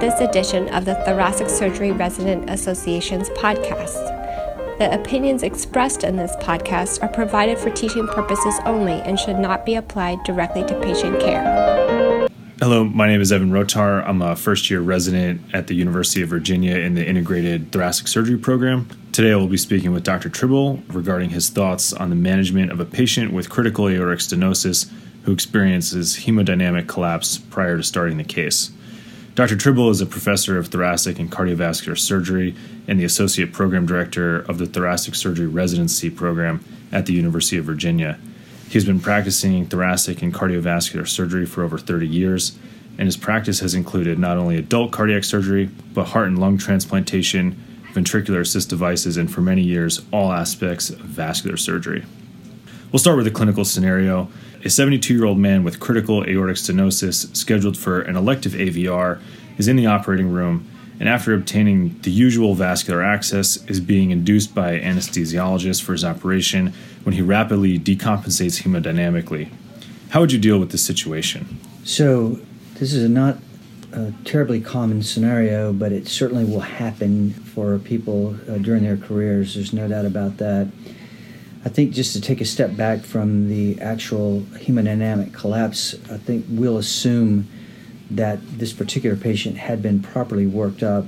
this edition of the Thoracic Surgery Resident Association's podcast. The opinions expressed in this podcast are provided for teaching purposes only and should not be applied directly to patient care. Hello, my name is Evan Rotar. I'm a first year resident at the University of Virginia in the Integrated Thoracic Surgery Program. Today I will be speaking with Dr. Tribble regarding his thoughts on the management of a patient with critical aortic stenosis who experiences hemodynamic collapse prior to starting the case. Dr. Tribble is a professor of thoracic and cardiovascular surgery and the associate program director of the thoracic surgery residency program at the University of Virginia. He's been practicing thoracic and cardiovascular surgery for over 30 years, and his practice has included not only adult cardiac surgery, but heart and lung transplantation, ventricular assist devices, and for many years, all aspects of vascular surgery. We'll start with a clinical scenario a 72 year old man with critical aortic stenosis, scheduled for an elective AVR, is in the operating room and, after obtaining the usual vascular access, is being induced by an anesthesiologist for his operation when he rapidly decompensates hemodynamically. How would you deal with this situation? So, this is not a terribly common scenario, but it certainly will happen for people uh, during their careers. There's no doubt about that. I think just to take a step back from the actual hemodynamic collapse, I think we'll assume that this particular patient had been properly worked up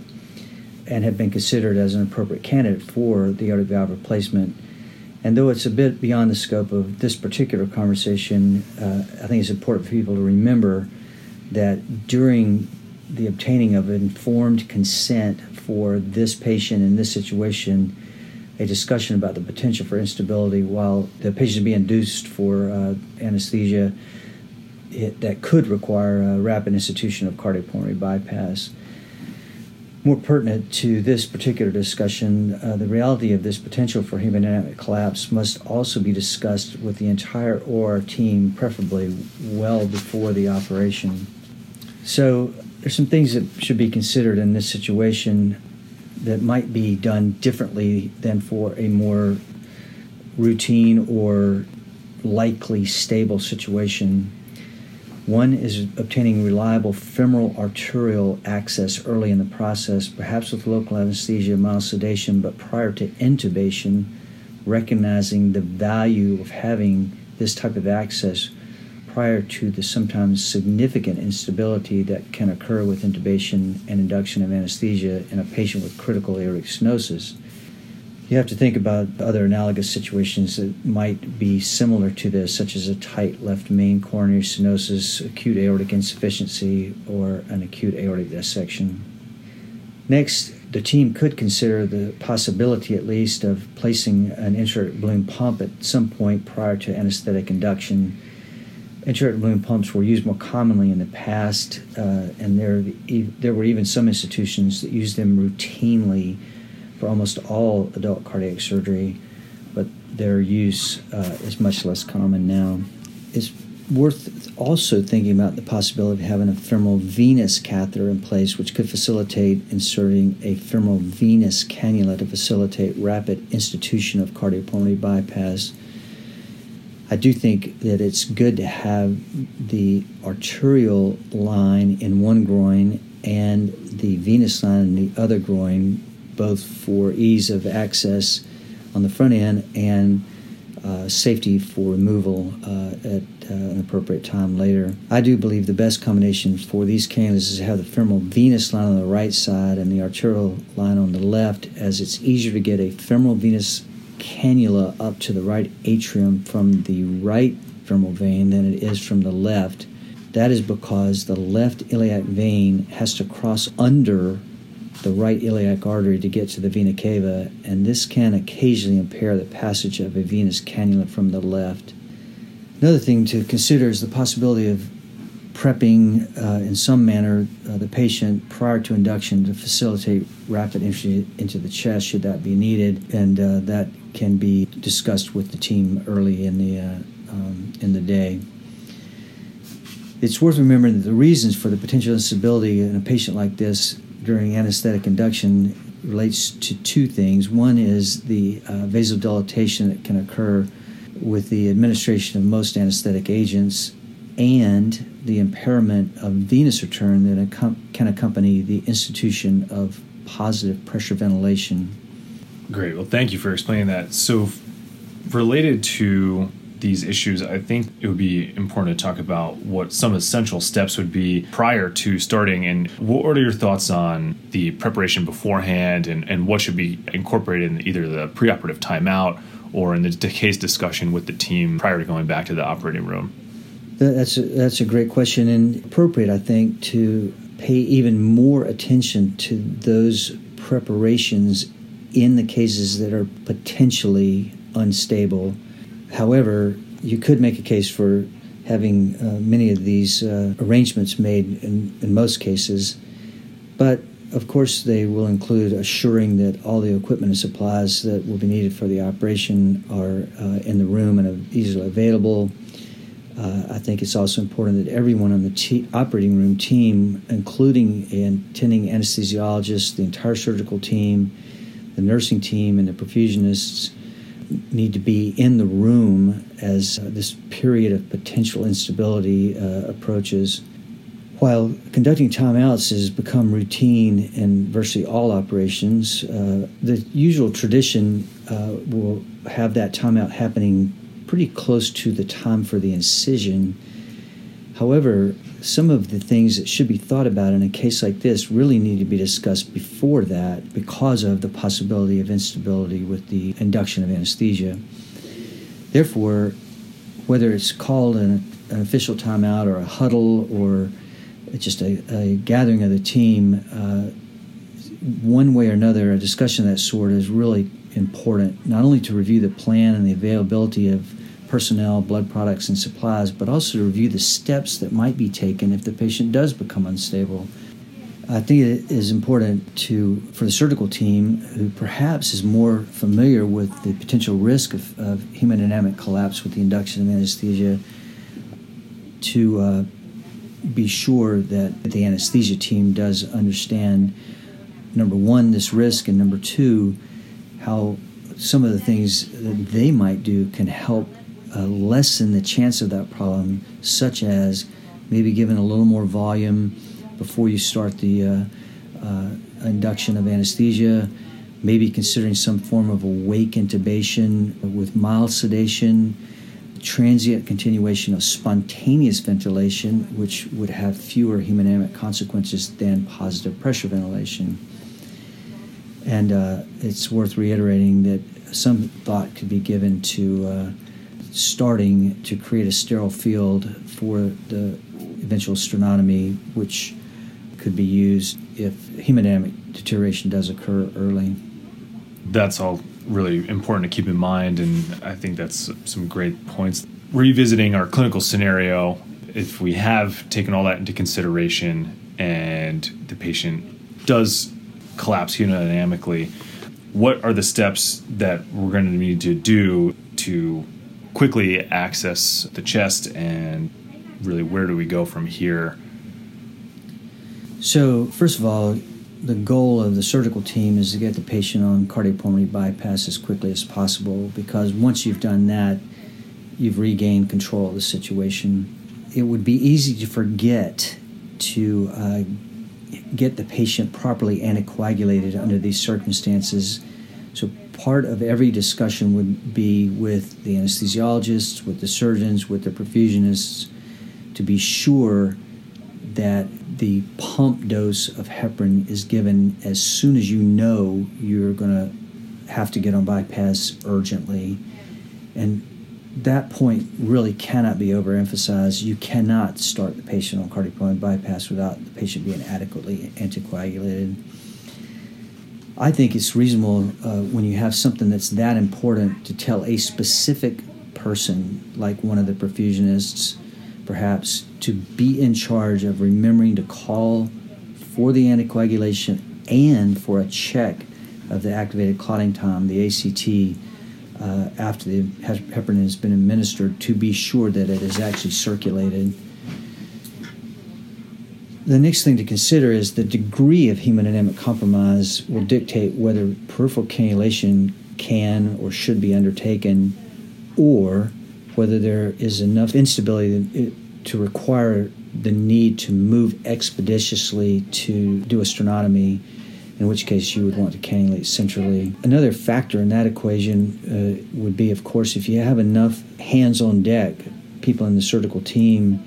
and had been considered as an appropriate candidate for the aortic valve replacement. And though it's a bit beyond the scope of this particular conversation, uh, I think it's important for people to remember that during the obtaining of informed consent for this patient in this situation, a discussion about the potential for instability while the patient is being induced for uh, anesthesia it, that could require a rapid institution of cardiopulmonary bypass. More pertinent to this particular discussion, uh, the reality of this potential for hemodynamic collapse must also be discussed with the entire OR team, preferably well before the operation. So, there's some things that should be considered in this situation that might be done differently than for a more routine or likely stable situation. One is obtaining reliable femoral arterial access early in the process, perhaps with local anesthesia, mild sedation, but prior to intubation, recognizing the value of having this type of access prior to the sometimes significant instability that can occur with intubation and induction of anesthesia in a patient with critical aortic stenosis. You have to think about other analogous situations that might be similar to this, such as a tight left main coronary stenosis, acute aortic insufficiency, or an acute aortic dissection. Next, the team could consider the possibility, at least, of placing an intra balloon pump at some point prior to anesthetic induction Intra-aortic balloon pumps were used more commonly in the past, uh, and there, there were even some institutions that used them routinely for almost all adult cardiac surgery, but their use uh, is much less common now. It's worth also thinking about the possibility of having a femoral venous catheter in place, which could facilitate inserting a femoral venous cannula to facilitate rapid institution of cardiopulmonary bypass I do think that it's good to have the arterial line in one groin and the venous line in the other groin, both for ease of access on the front end and uh, safety for removal uh, at uh, an appropriate time later. I do believe the best combination for these cannulas is to have the femoral venous line on the right side and the arterial line on the left, as it's easier to get a femoral venous cannula up to the right atrium from the right femoral vein than it is from the left. That is because the left iliac vein has to cross under the right iliac artery to get to the vena cava, and this can occasionally impair the passage of a venous cannula from the left. Another thing to consider is the possibility of prepping uh, in some manner uh, the patient prior to induction to facilitate rapid entry into the chest should that be needed, and uh, that can be discussed with the team early in the uh, um, in the day. It's worth remembering that the reasons for the potential instability in a patient like this during anesthetic induction relates to two things. One is the uh, vasodilatation that can occur with the administration of most anesthetic agents, and the impairment of venous return that can accompany the institution of positive pressure ventilation. Great. Well, thank you for explaining that. So, related to these issues, I think it would be important to talk about what some essential steps would be prior to starting. And what are your thoughts on the preparation beforehand and, and what should be incorporated in either the preoperative timeout or in the case discussion with the team prior to going back to the operating room? That's a, that's a great question and appropriate, I think, to pay even more attention to those preparations in the cases that are potentially unstable However, you could make a case for having uh, many of these uh, arrangements made in, in most cases, but of course, they will include assuring that all the equipment and supplies that will be needed for the operation are uh, in the room and easily available. Uh, I think it's also important that everyone on the te- operating room team, including attending anesthesiologists, the entire surgical team, the nursing team, and the perfusionists, need to be in the room as uh, this period of potential instability uh, approaches. While conducting timeouts has become routine in virtually all operations, uh, the usual tradition uh, will have that timeout happening pretty close to the time for the incision. However, some of the things that should be thought about in a case like this really need to be discussed before that because of the possibility of instability with the induction of anesthesia. Therefore, whether it's called an, an official timeout or a huddle or just a, a gathering of the team, uh, one way or another, a discussion of that sort is really important, not only to review the plan and the availability of personnel, blood products, and supplies, but also to review the steps that might be taken if the patient does become unstable. I think it is important to for the surgical team, who perhaps is more familiar with the potential risk of, of hemodynamic collapse with the induction of anesthesia, to uh, be sure that the anesthesia team does understand number one this risk, and number two how some of the things that they might do can help uh, lessen the chance of that problem, such as maybe giving a little more volume before you start the uh, uh, induction of anesthesia, maybe considering some form of awake intubation with mild sedation, transient continuation of spontaneous ventilation, which would have fewer hemodynamic consequences than positive pressure ventilation. And uh, it's worth reiterating that some thought could be given to uh, starting to create a sterile field for the eventual sternotomy, which could be used if hemodynamic deterioration does occur early. That's all really important to keep in mind, and I think that's some great points. Revisiting our clinical scenario, if we have taken all that into consideration and the patient does collapse hemodynamically, what are the steps that we're going to need to do to quickly access the chest and really where do we go from here? So, first of all, the goal of the surgical team is to get the patient on cardiopulmonary bypass as quickly as possible because once you've done that, you've regained control of the situation. It would be easy to forget to uh, get the patient properly anticoagulated under these circumstances. So, part of every discussion would be with the anesthesiologists, with the surgeons, with the perfusionists to be sure that the pump dose of heparin is given as soon as you know you're going to have to get on bypass urgently. And that point really cannot be overemphasized. You cannot start the patient on cardiopulmonary bypass without the patient being adequately anticoagulated. I think it's reasonable uh, when you have something that's that important to tell a specific person, like one of the perfusionists, perhaps, to be in charge of remembering to call for the anticoagulation and for a check of the activated clotting time, the ACT, uh, after the heparin has been administered to be sure that it is actually circulated the next thing to consider is the degree of hemodynamic compromise will dictate whether peripheral cannulation can or should be undertaken or whether there is enough instability to require the need to move expeditiously to do a sternotomy, in which case you would want to cannulate centrally. Another factor in that equation uh, would be, of course, if you have enough hands on deck, people in the surgical team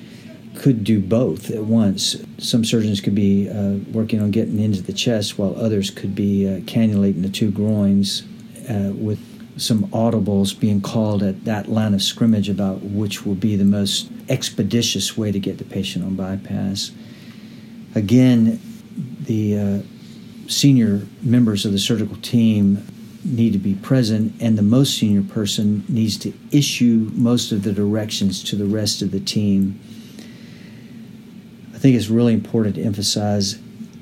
could do both at once. Some surgeons could be uh, working on getting into the chest, while others could be uh, cannulating the two groins uh, with some audibles being called at that line of scrimmage about which will be the most expeditious way to get the patient on bypass. Again, the uh, senior members of the surgical team need to be present, and the most senior person needs to issue most of the directions to the rest of the team. I think it's really important to emphasize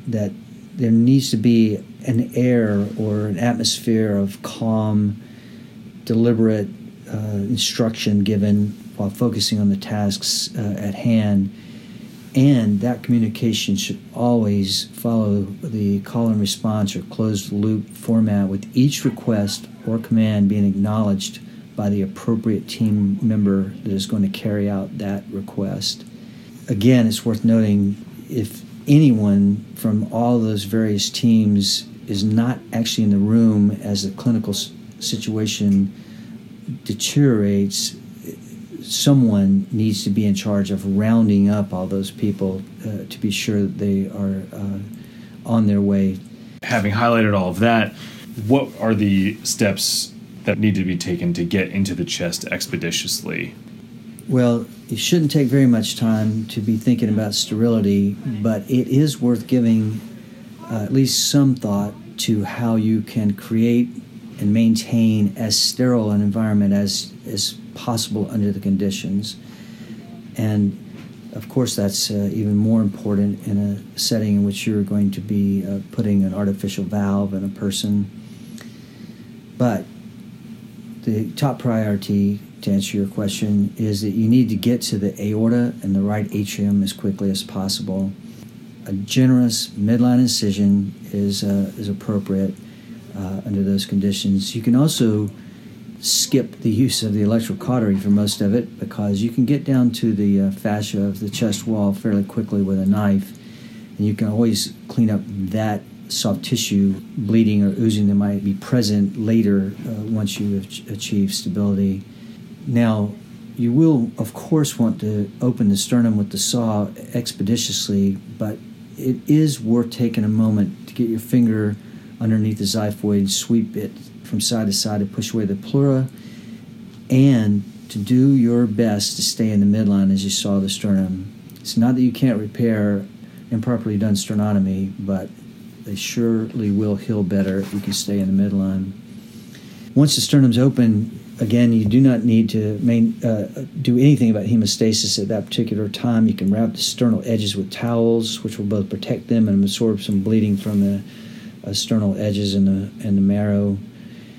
that there needs to be an air or an atmosphere of calm deliberate uh, instruction given while focusing on the tasks uh, at hand. And that communication should always follow the call and response or closed loop format with each request or command being acknowledged by the appropriate team member that is going to carry out that request. Again, it's worth noting if anyone from all those various teams is not actually in the room as the clinical situation deteriorates, someone needs to be in charge of rounding up all those people uh, to be sure that they are uh, on their way. Having highlighted all of that, what are the steps that need to be taken to get into the chest expeditiously? Well, it shouldn't take very much time to be thinking about sterility, but it is worth giving uh, at least some thought to how you can create and maintain as sterile an environment as as possible under the conditions. And of course, that's uh, even more important in a setting in which you're going to be uh, putting an artificial valve in a person. But the top priority, to answer your question, is that you need to get to the aorta and the right atrium as quickly as possible. A generous midline incision is, uh, is appropriate uh, under those conditions. You can also skip the use of the electrocautery for most of it because you can get down to the uh, fascia of the chest wall fairly quickly with a knife, and you can always clean up that soft tissue bleeding or oozing that might be present later uh, once you have achieved stability. Now, you will, of course, want to open the sternum with the saw expeditiously, but it is worth taking a moment to get your finger underneath the xiphoid, sweep it from side to side to push away the pleura, and to do your best to stay in the midline as you saw the sternum. It's not that you can't repair improperly done sternotomy, but they surely will heal better if you can stay in the midline. Once the sternum's open, again, you do not need to main, uh, do anything about hemostasis at that particular time. You can wrap the sternal edges with towels, which will both protect them and absorb some bleeding from the uh, sternal edges and the, and the marrow.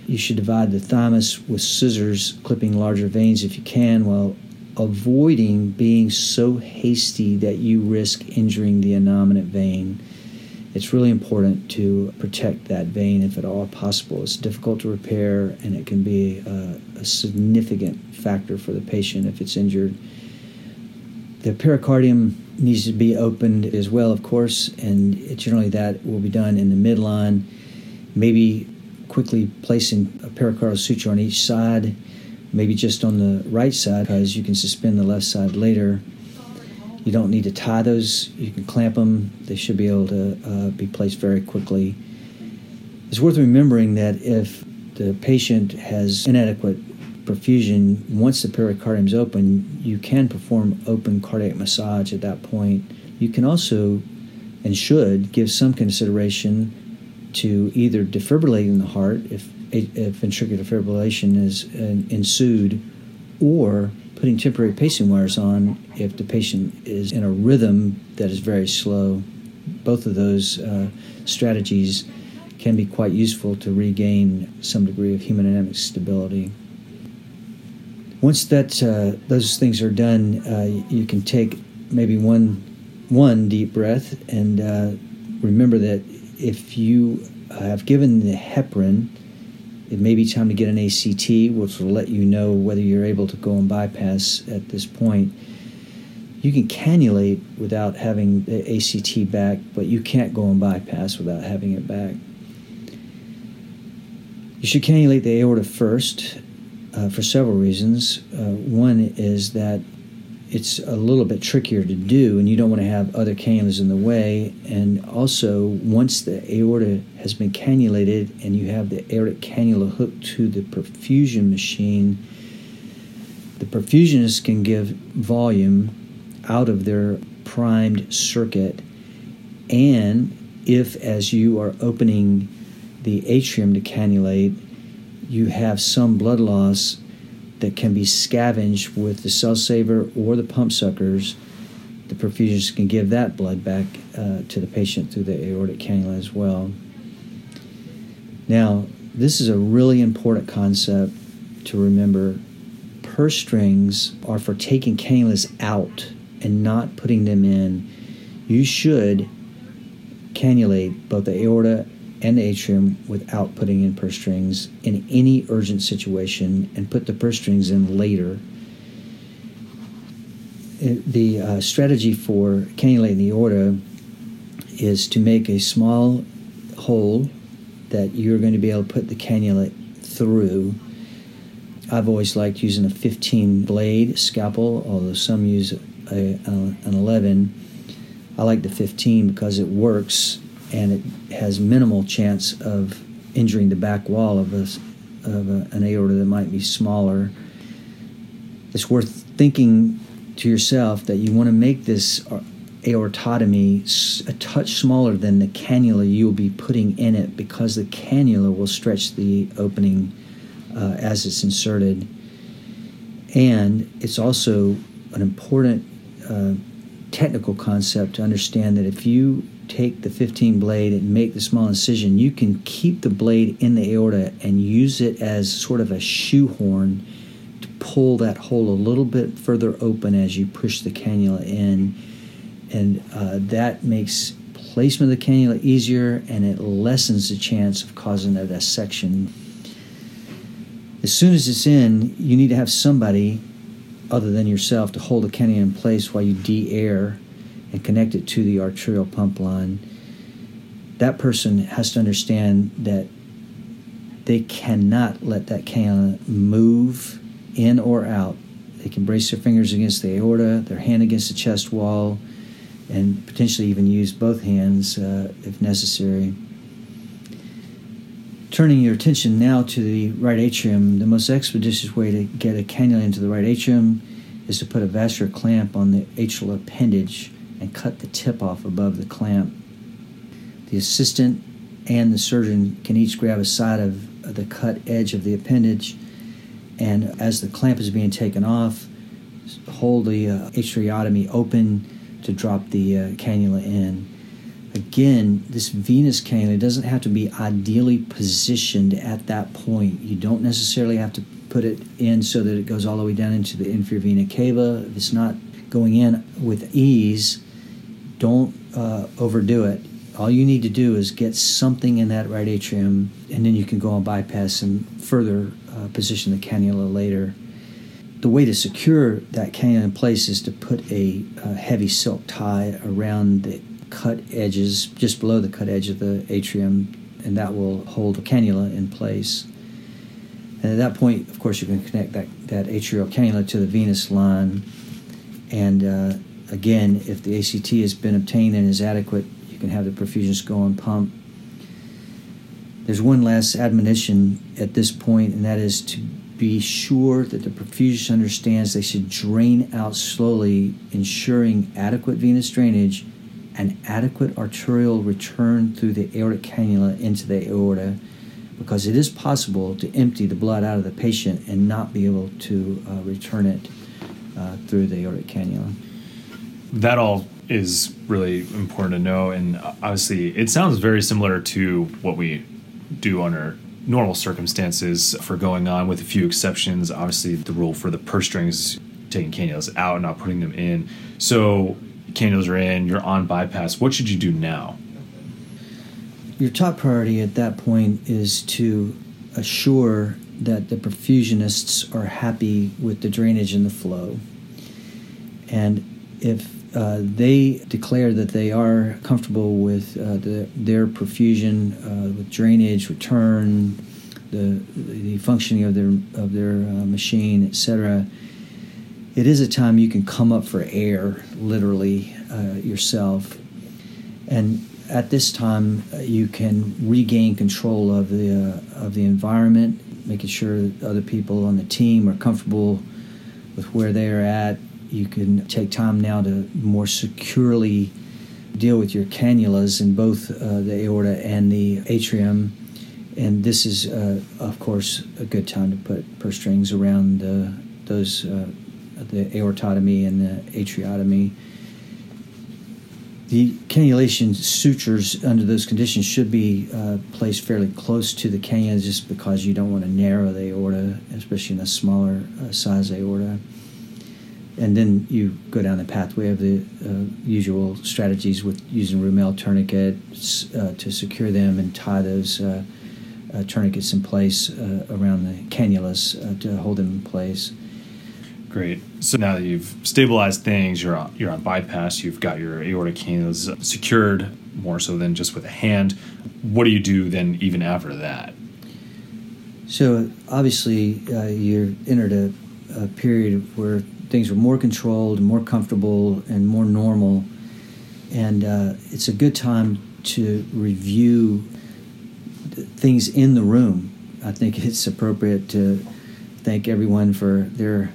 You should divide the thymus with scissors, clipping larger veins if you can, while avoiding being so hasty that you risk injuring the innominate vein. It's really important to protect that vein if at all possible. It's difficult to repair and it can be a, a significant factor for the patient if it's injured. The pericardium needs to be opened as well, of course, and generally that will be done in the midline. Maybe quickly placing a pericardial suture on each side, maybe just on the right side, because you can suspend the left side later. You don't need to tie those, you can clamp them. They should be able to uh, be placed very quickly. It's worth remembering that if the patient has inadequate perfusion, once the pericardium is open, you can perform open cardiac massage at that point. You can also and should give some consideration to either defibrillating the heart if, if ventricular fibrillation is ensued or putting temporary pacing wires on if the patient is in a rhythm that is very slow. Both of those uh, strategies can be quite useful to regain some degree of hemodynamic stability. Once that uh, those things are done, uh, you can take maybe one one deep breath and uh, remember that if you have given the heparin, it may be time to get an ACT, which will let you know whether you're able to go and bypass at this point. you can cannulate without having the ACT back, but you can't go and bypass without having it back. You should cannulate the aorta first uh, for several reasons. Uh, one is that it's a little bit trickier to do, and you don't want to have other cannulas in the way. And also, once the aorta has been cannulated and you have the aortic cannula hooked to the perfusion machine, the perfusionist can give volume out of their primed circuit. And if, as you are opening the atrium to cannulate, you have some blood loss that can be scavenged with the cell saver or the pump suckers, the perfusionist can give that blood back uh, to the patient through the aortic cannula as well. Now, this is a really important concept to remember. Purse strings are for taking cannulas out and not putting them in. You should cannulate both the aorta and the atrium without putting in purse strings in any urgent situation and put the purse strings in later. The uh, strategy for cannulating the aorta is to make a small hole that you're going to be able to put the cannula through. I've always liked using a 15 blade scalpel, although some use a, a, an 11. I like the 15 because it works and it has minimal chance of injuring the back wall of, a, of a, an aorta that might be smaller. It's worth thinking to yourself that you want to make this aortotomy a touch smaller than the cannula you will be putting in it because the cannula will stretch the opening uh, as it's inserted. And it's also an important uh, technical concept to understand that if you take the 15 blade and make the small incision, you can keep the blade in the aorta and use it as sort of a shoehorn to pull that hole a little bit further open as you push the cannula in. And uh, that makes placement of the cannula easier and it lessens the chance of causing a dissection. As soon as it's in, you need to have somebody other than yourself to hold the cannula in place while you de-air and connect it to the arterial pump line, that person has to understand that they cannot let that cannula move in or out. They can brace their fingers against the aorta, their hand against the chest wall, and potentially even use both hands uh, if necessary. Turning your attention now to the right atrium, the most expeditious way to get a cannula into the right atrium is to put a vascular clamp on the atrial appendage and cut the tip off above the clamp. The assistant and the surgeon can each grab a side of the cut edge of the appendage, and as the clamp is being taken off, hold the uh, atriotomy open to drop the uh, cannula in. Again, this venous cannula doesn't have to be ideally positioned at that point. You don't necessarily have to put it in so that it goes all the way down into the inferior vena cava. If it's not going in with ease, don't uh, overdo it. All you need to do is get something in that right atrium, and then you can go on bypass and further uh, position the cannula later. The way to secure that cannula in place is to put a, a heavy silk tie around the cut edges, just below the cut edge of the atrium, and that will hold the cannula in place. And at that point, of course, you can connect that, that atrial cannula to the venous line and uh, again, if the ACT has been obtained and is adequate, you can have the perfusionist go and pump. There's one last admonition at this point, and that is to be sure that the perfusionist understands they should drain out slowly, ensuring adequate venous drainage and adequate arterial return through the aortic cannula into the aorta because it is possible to empty the blood out of the patient and not be able to uh, return it uh, through the aortic cannula that all is really important to know. And obviously, it sounds very similar to what we do under normal circumstances for going on, with a few exceptions. Obviously, the rule for the purse strings taking cannulas out and not putting them in. So, cannulas are in, you're on bypass. What should you do now? Your top priority at that point is to assure that the perfusionists are happy with the drainage and the flow. And if uh, they declare that they are comfortable with uh, the, their perfusion, uh, with drainage, return, the, the functioning of their of their uh, machine, etc. It is a time you can come up for air, literally uh, yourself, and at this time you can regain control of the of the environment, making sure that other people on the team are comfortable with where they are at you can take time now to more securely deal with your cannulas in both uh, the aorta and the atrium. And this is, uh, of course, a good time to put purse strings around uh, those, the aortotomy and the atriotomy. The cannulation sutures under those conditions should be uh, placed fairly close to the cannula just because you don't want to narrow the aorta, especially in a smaller uh, size aorta and then you go down the pathway of the uh, usual strategies with using Rumel tourniquets uh, to secure them and tie those uh, uh tourniquets in place uh, around the cannulas uh, to hold them in place. Great. So now that you've stabilized things, you're on, you're on bypass. You've got your aortic cannulas secured more so than just with a hand. What do you do then, even after that? So obviously, you're entered a, a period where things were more controlled, more comfortable, and more normal. And uh, it's a good time to review things in the room. I think it's appropriate to thank everyone for their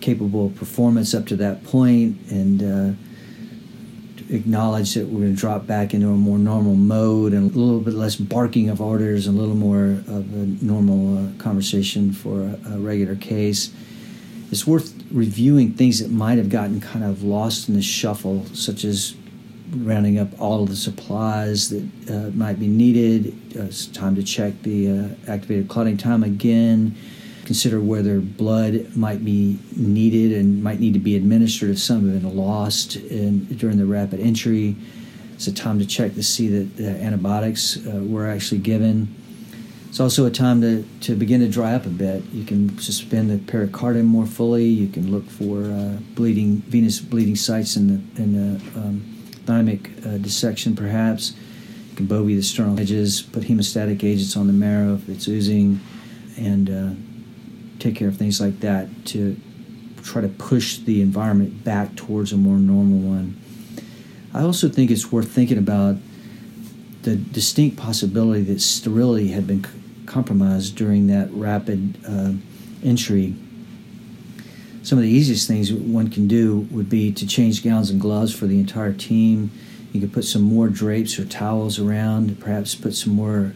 capable performance up to that point and uh, acknowledge that we're going to drop back into a more normal mode and a little bit less barking of orders and a little more of a normal uh, conversation for a, a regular case it's worth reviewing things that might have gotten kind of lost in the shuffle, such as rounding up all of the supplies that uh, might be needed. Uh, it's time to check the uh, activated clotting time again. Consider whether blood might be needed and might need to be administered if some have been lost in, during the rapid entry. It's a time to check to see that the antibiotics uh, were actually given it's also a time to, to begin to dry up a bit. You can suspend the pericardium more fully. You can look for uh, bleeding, venous bleeding sites in the, in the um, thymic uh, dissection, perhaps. You can bovie the sternal edges, put hemostatic agents on the marrow if it's oozing, and uh, take care of things like that to try to push the environment back towards a more normal one. I also think it's worth thinking about the distinct possibility that sterility had been compromised during that rapid uh, entry. Some of the easiest things one can do would be to change gowns and gloves for the entire team. You could put some more drapes or towels around, perhaps put some more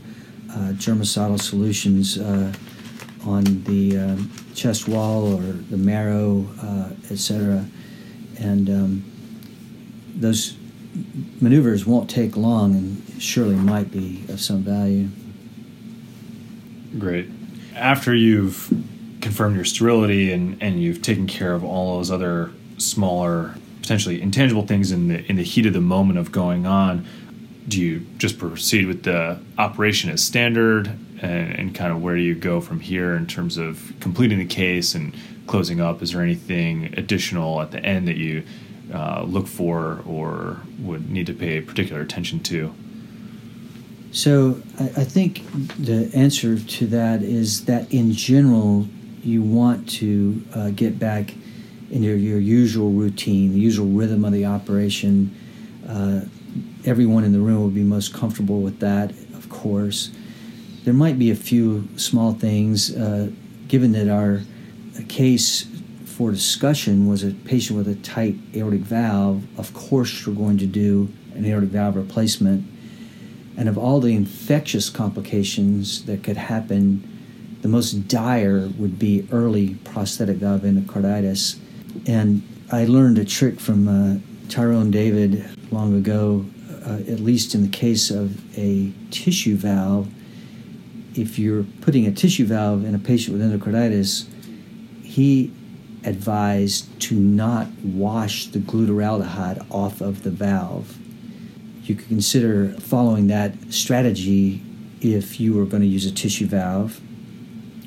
uh, germicidal solutions uh, on the uh, chest wall or the marrow, uh, etc. And um, those maneuvers won't take long and surely might be of some value. Great. After you've confirmed your sterility and, and you've taken care of all those other smaller, potentially intangible things in the in the heat of the moment of going on, do you just proceed with the operation as standard and, and kind of where do you go from here in terms of completing the case and closing up? Is there anything additional at the end that you uh, look for or would need to pay particular attention to? So I, I, think the answer to that is that in general, you want to uh, get back into your, your, usual routine, the usual rhythm of the operation. Uh, everyone in the room will be most comfortable with that, of course. There might be a few small things, uh, given that our case for discussion was a patient with a tight aortic valve. Of course, we're going to do an aortic valve replacement and of all the infectious complications that could happen, the most dire would be early prosthetic valve endocarditis. And I learned a trick from uh, Tirone David long ago, uh, at least in the case of a tissue valve. If you're putting a tissue valve in a patient with endocarditis, he advised to not wash the glutaraldehyde off of the valve you could consider following that strategy if you were going to use a tissue valve,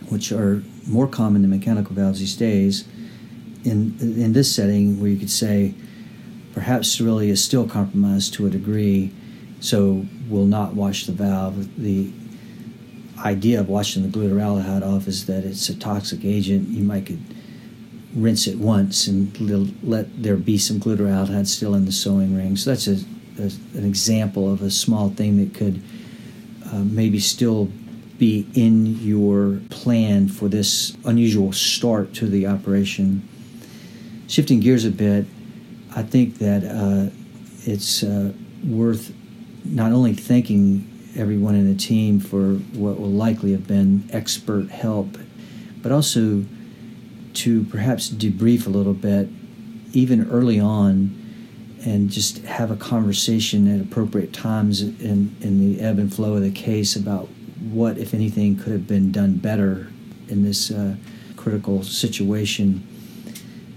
which are more common than mechanical valves these days. In, in this setting, where you could say, perhaps really is still compromised to a degree, so will not wash the valve. The idea of washing the glutaraldehyde off is that it's a toxic agent. You might could rinse it once and let there be some glutaraldehyde still in the sewing ring. So that's a, a an example of a small thing that could uh, maybe still be in your plan for this unusual start to the operation. Shifting gears a bit, I think that uh, it's uh, worth not only thanking everyone in the team for what will likely have been expert help, but also to perhaps debrief a little bit, even early on, and just have a conversation at appropriate times in, in the ebb and flow of the case about what, if anything, could have been done better in this uh, critical situation.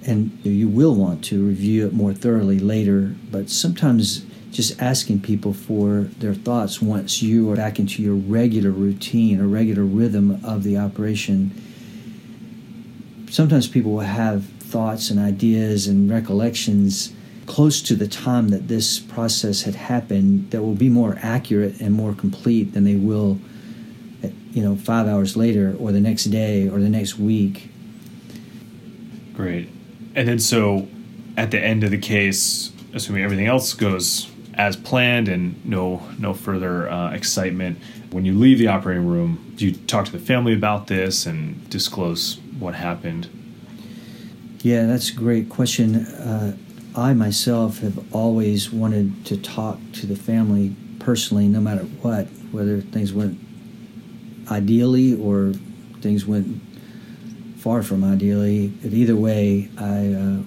And you will want to review it more thoroughly later, but sometimes just asking people for their thoughts once you are back into your regular routine or regular rhythm of the operation. Sometimes people will have thoughts and ideas and recollections close to the time that this process had happened that will be more accurate and more complete than they will you know five hours later or the next day or the next week. Great. And then so at the end of the case assuming everything else goes as planned and no no further uh, excitement when you leave the operating room do you talk to the family about this and disclose what happened? Yeah that's a great question. Uh, i myself have always wanted to talk to the family personally no matter what whether things went ideally or things went far from ideally. But either way, I, uh,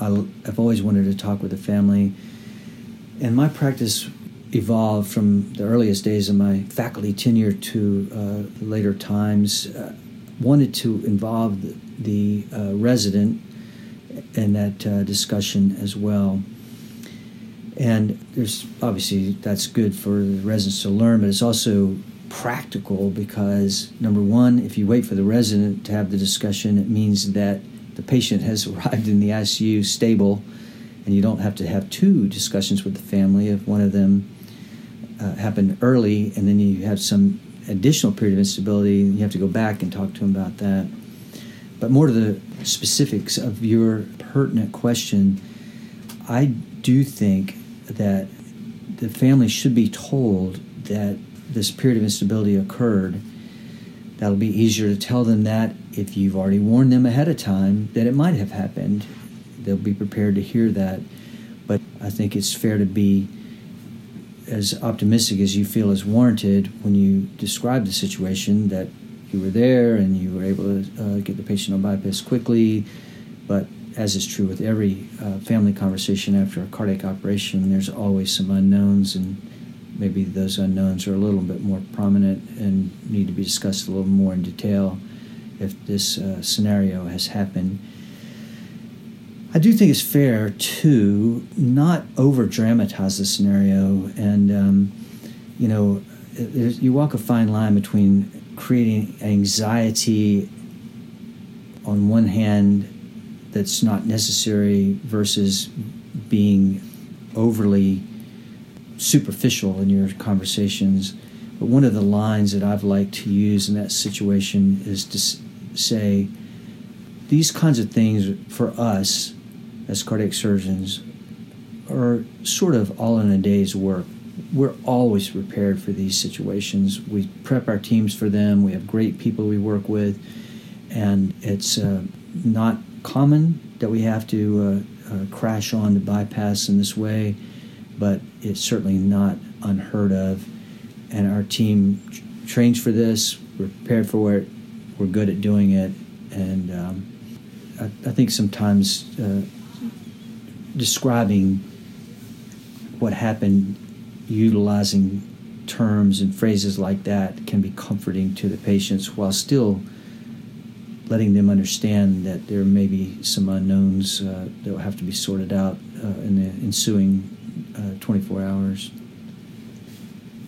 I have always wanted to talk with the family, and my practice evolved from the earliest days of my faculty tenure to uh, later times. Uh, wanted to involve the, the uh, resident in that uh, discussion as well. And there's obviously that's good for the residents to learn, but it's also practical because number one, if you wait for the resident to have the discussion, it means that the patient has arrived in the ICU stable, and you don't have to have two discussions with the family if one of them uh, happened early, and then you have some additional period of instability, and you have to go back and talk to them about that. But more to the specifics of your pertinent question, I do think that the family should be told that this period of instability occurred, that'll be easier to tell them that if you've already warned them ahead of time that it might have happened. They'll be prepared to hear that. But I think it's fair to be as optimistic as you feel is warranted when you describe the situation that you were there and you were able to uh, get the patient on bypass quickly. But as is true with every uh, family conversation after a cardiac operation, there's always some unknowns and maybe those unknowns are a little bit more prominent and need to be discussed a little more in detail if this uh, scenario has happened. I do think it's fair to not over dramatize the scenario, and um, you know, you walk a fine line between creating anxiety on one hand that's not necessary versus being overly superficial in your conversations. But one of the lines that I've liked to use in that situation is to say, these kinds of things for us as cardiac surgeons are sort of all in a day's work. We're always prepared for these situations. We prep our teams for them. We have great people we work with, and it's uh, not common that we have to uh, uh, crash on the bypass in this way but it's certainly not unheard of. And our team trains for this. We're prepared for it. We're good at doing it. And um, I, I, think sometimes uh, describing what happened utilizing terms and phrases like that can be comforting to the patients while still letting them understand that there may be some unknowns uh, that will have to be sorted out uh, in the ensuing uh, 24 hours.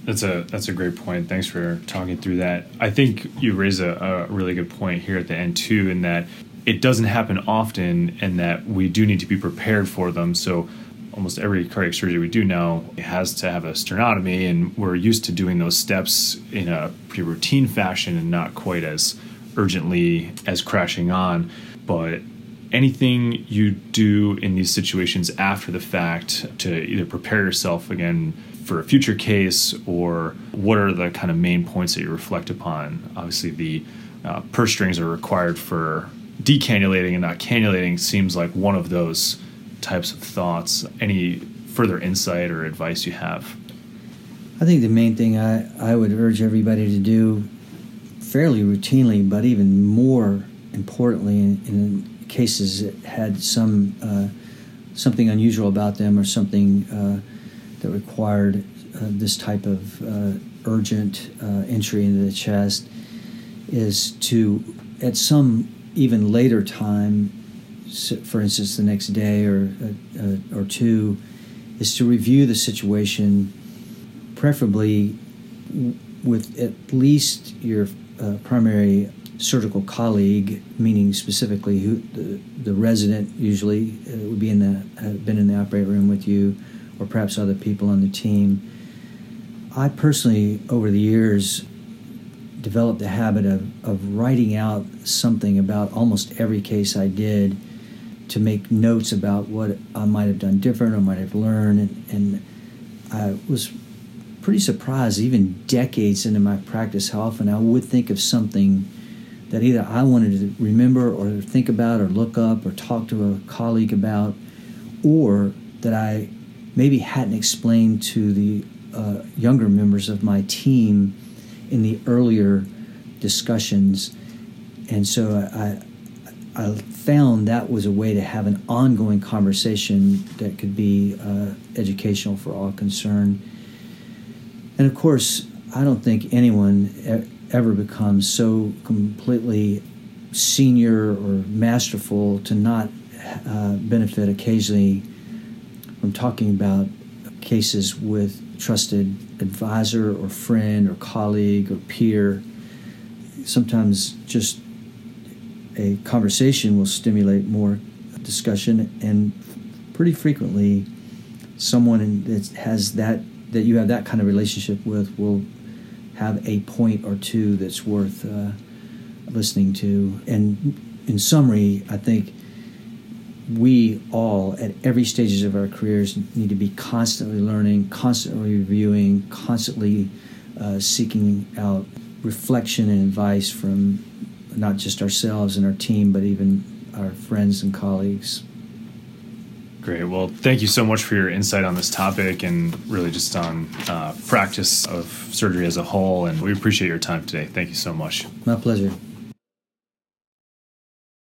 That's a that's a great point. Thanks for talking through that. I think you raise a, a really good point here at the end too, in that it doesn't happen often, and that we do need to be prepared for them. So almost every cardiac surgery we do now has to have a sternotomy, and we're used to doing those steps in a pretty routine fashion and not quite as urgently as crashing on. But anything you do in these situations after the fact to either prepare yourself again for a future case or what are the kind of main points that you reflect upon? Obviously the uh, purse strings are required for decannulating and not cannulating. Seems like one of those types of thoughts. Any further insight or advice you have? I think the main thing i, I would urge everybody to do fairly routinely but even more importantly in, in cases that had some uh, something unusual about them or something uh, that required uh, this type of uh, urgent uh, entry into the chest is to at some even later time for instance the next day or or two is to review the situation preferably with at least your uh, primary surgical colleague, meaning specifically who the, the resident usually uh, would be in the have been in the operating room with you, or perhaps other people on the team. I personally, over the years, developed the habit of, of writing out something about almost every case I did to make notes about what I might have done different or might have learned. And, and I was pretty surprised, even decades into my practice, how often I would think of something that either I wanted to remember or think about or look up or talk to a colleague about, or that I maybe hadn't explained to the uh, younger members of my team in the earlier discussions. And so I, I found that was a way to have an ongoing conversation that could be uh, educational for all concerned. And of course, I don't think anyone ever becomes so completely senior or masterful to not uh, benefit occasionally from talking about cases with trusted advisor or friend or colleague or peer. Sometimes just a conversation will stimulate more discussion, and pretty frequently, someone that has that that you have that kind of relationship with will have a point or two that's worth uh, listening to. And in summary, I think we all, at every stages of our careers, need to be constantly learning, constantly reviewing, constantly uh, seeking out reflection and advice from not just ourselves and our team, but even our friends and colleagues. Great. Well, thank you so much for your insight on this topic and really just on uh, practice of surgery as a whole. And we appreciate your time today. Thank you so much. My pleasure.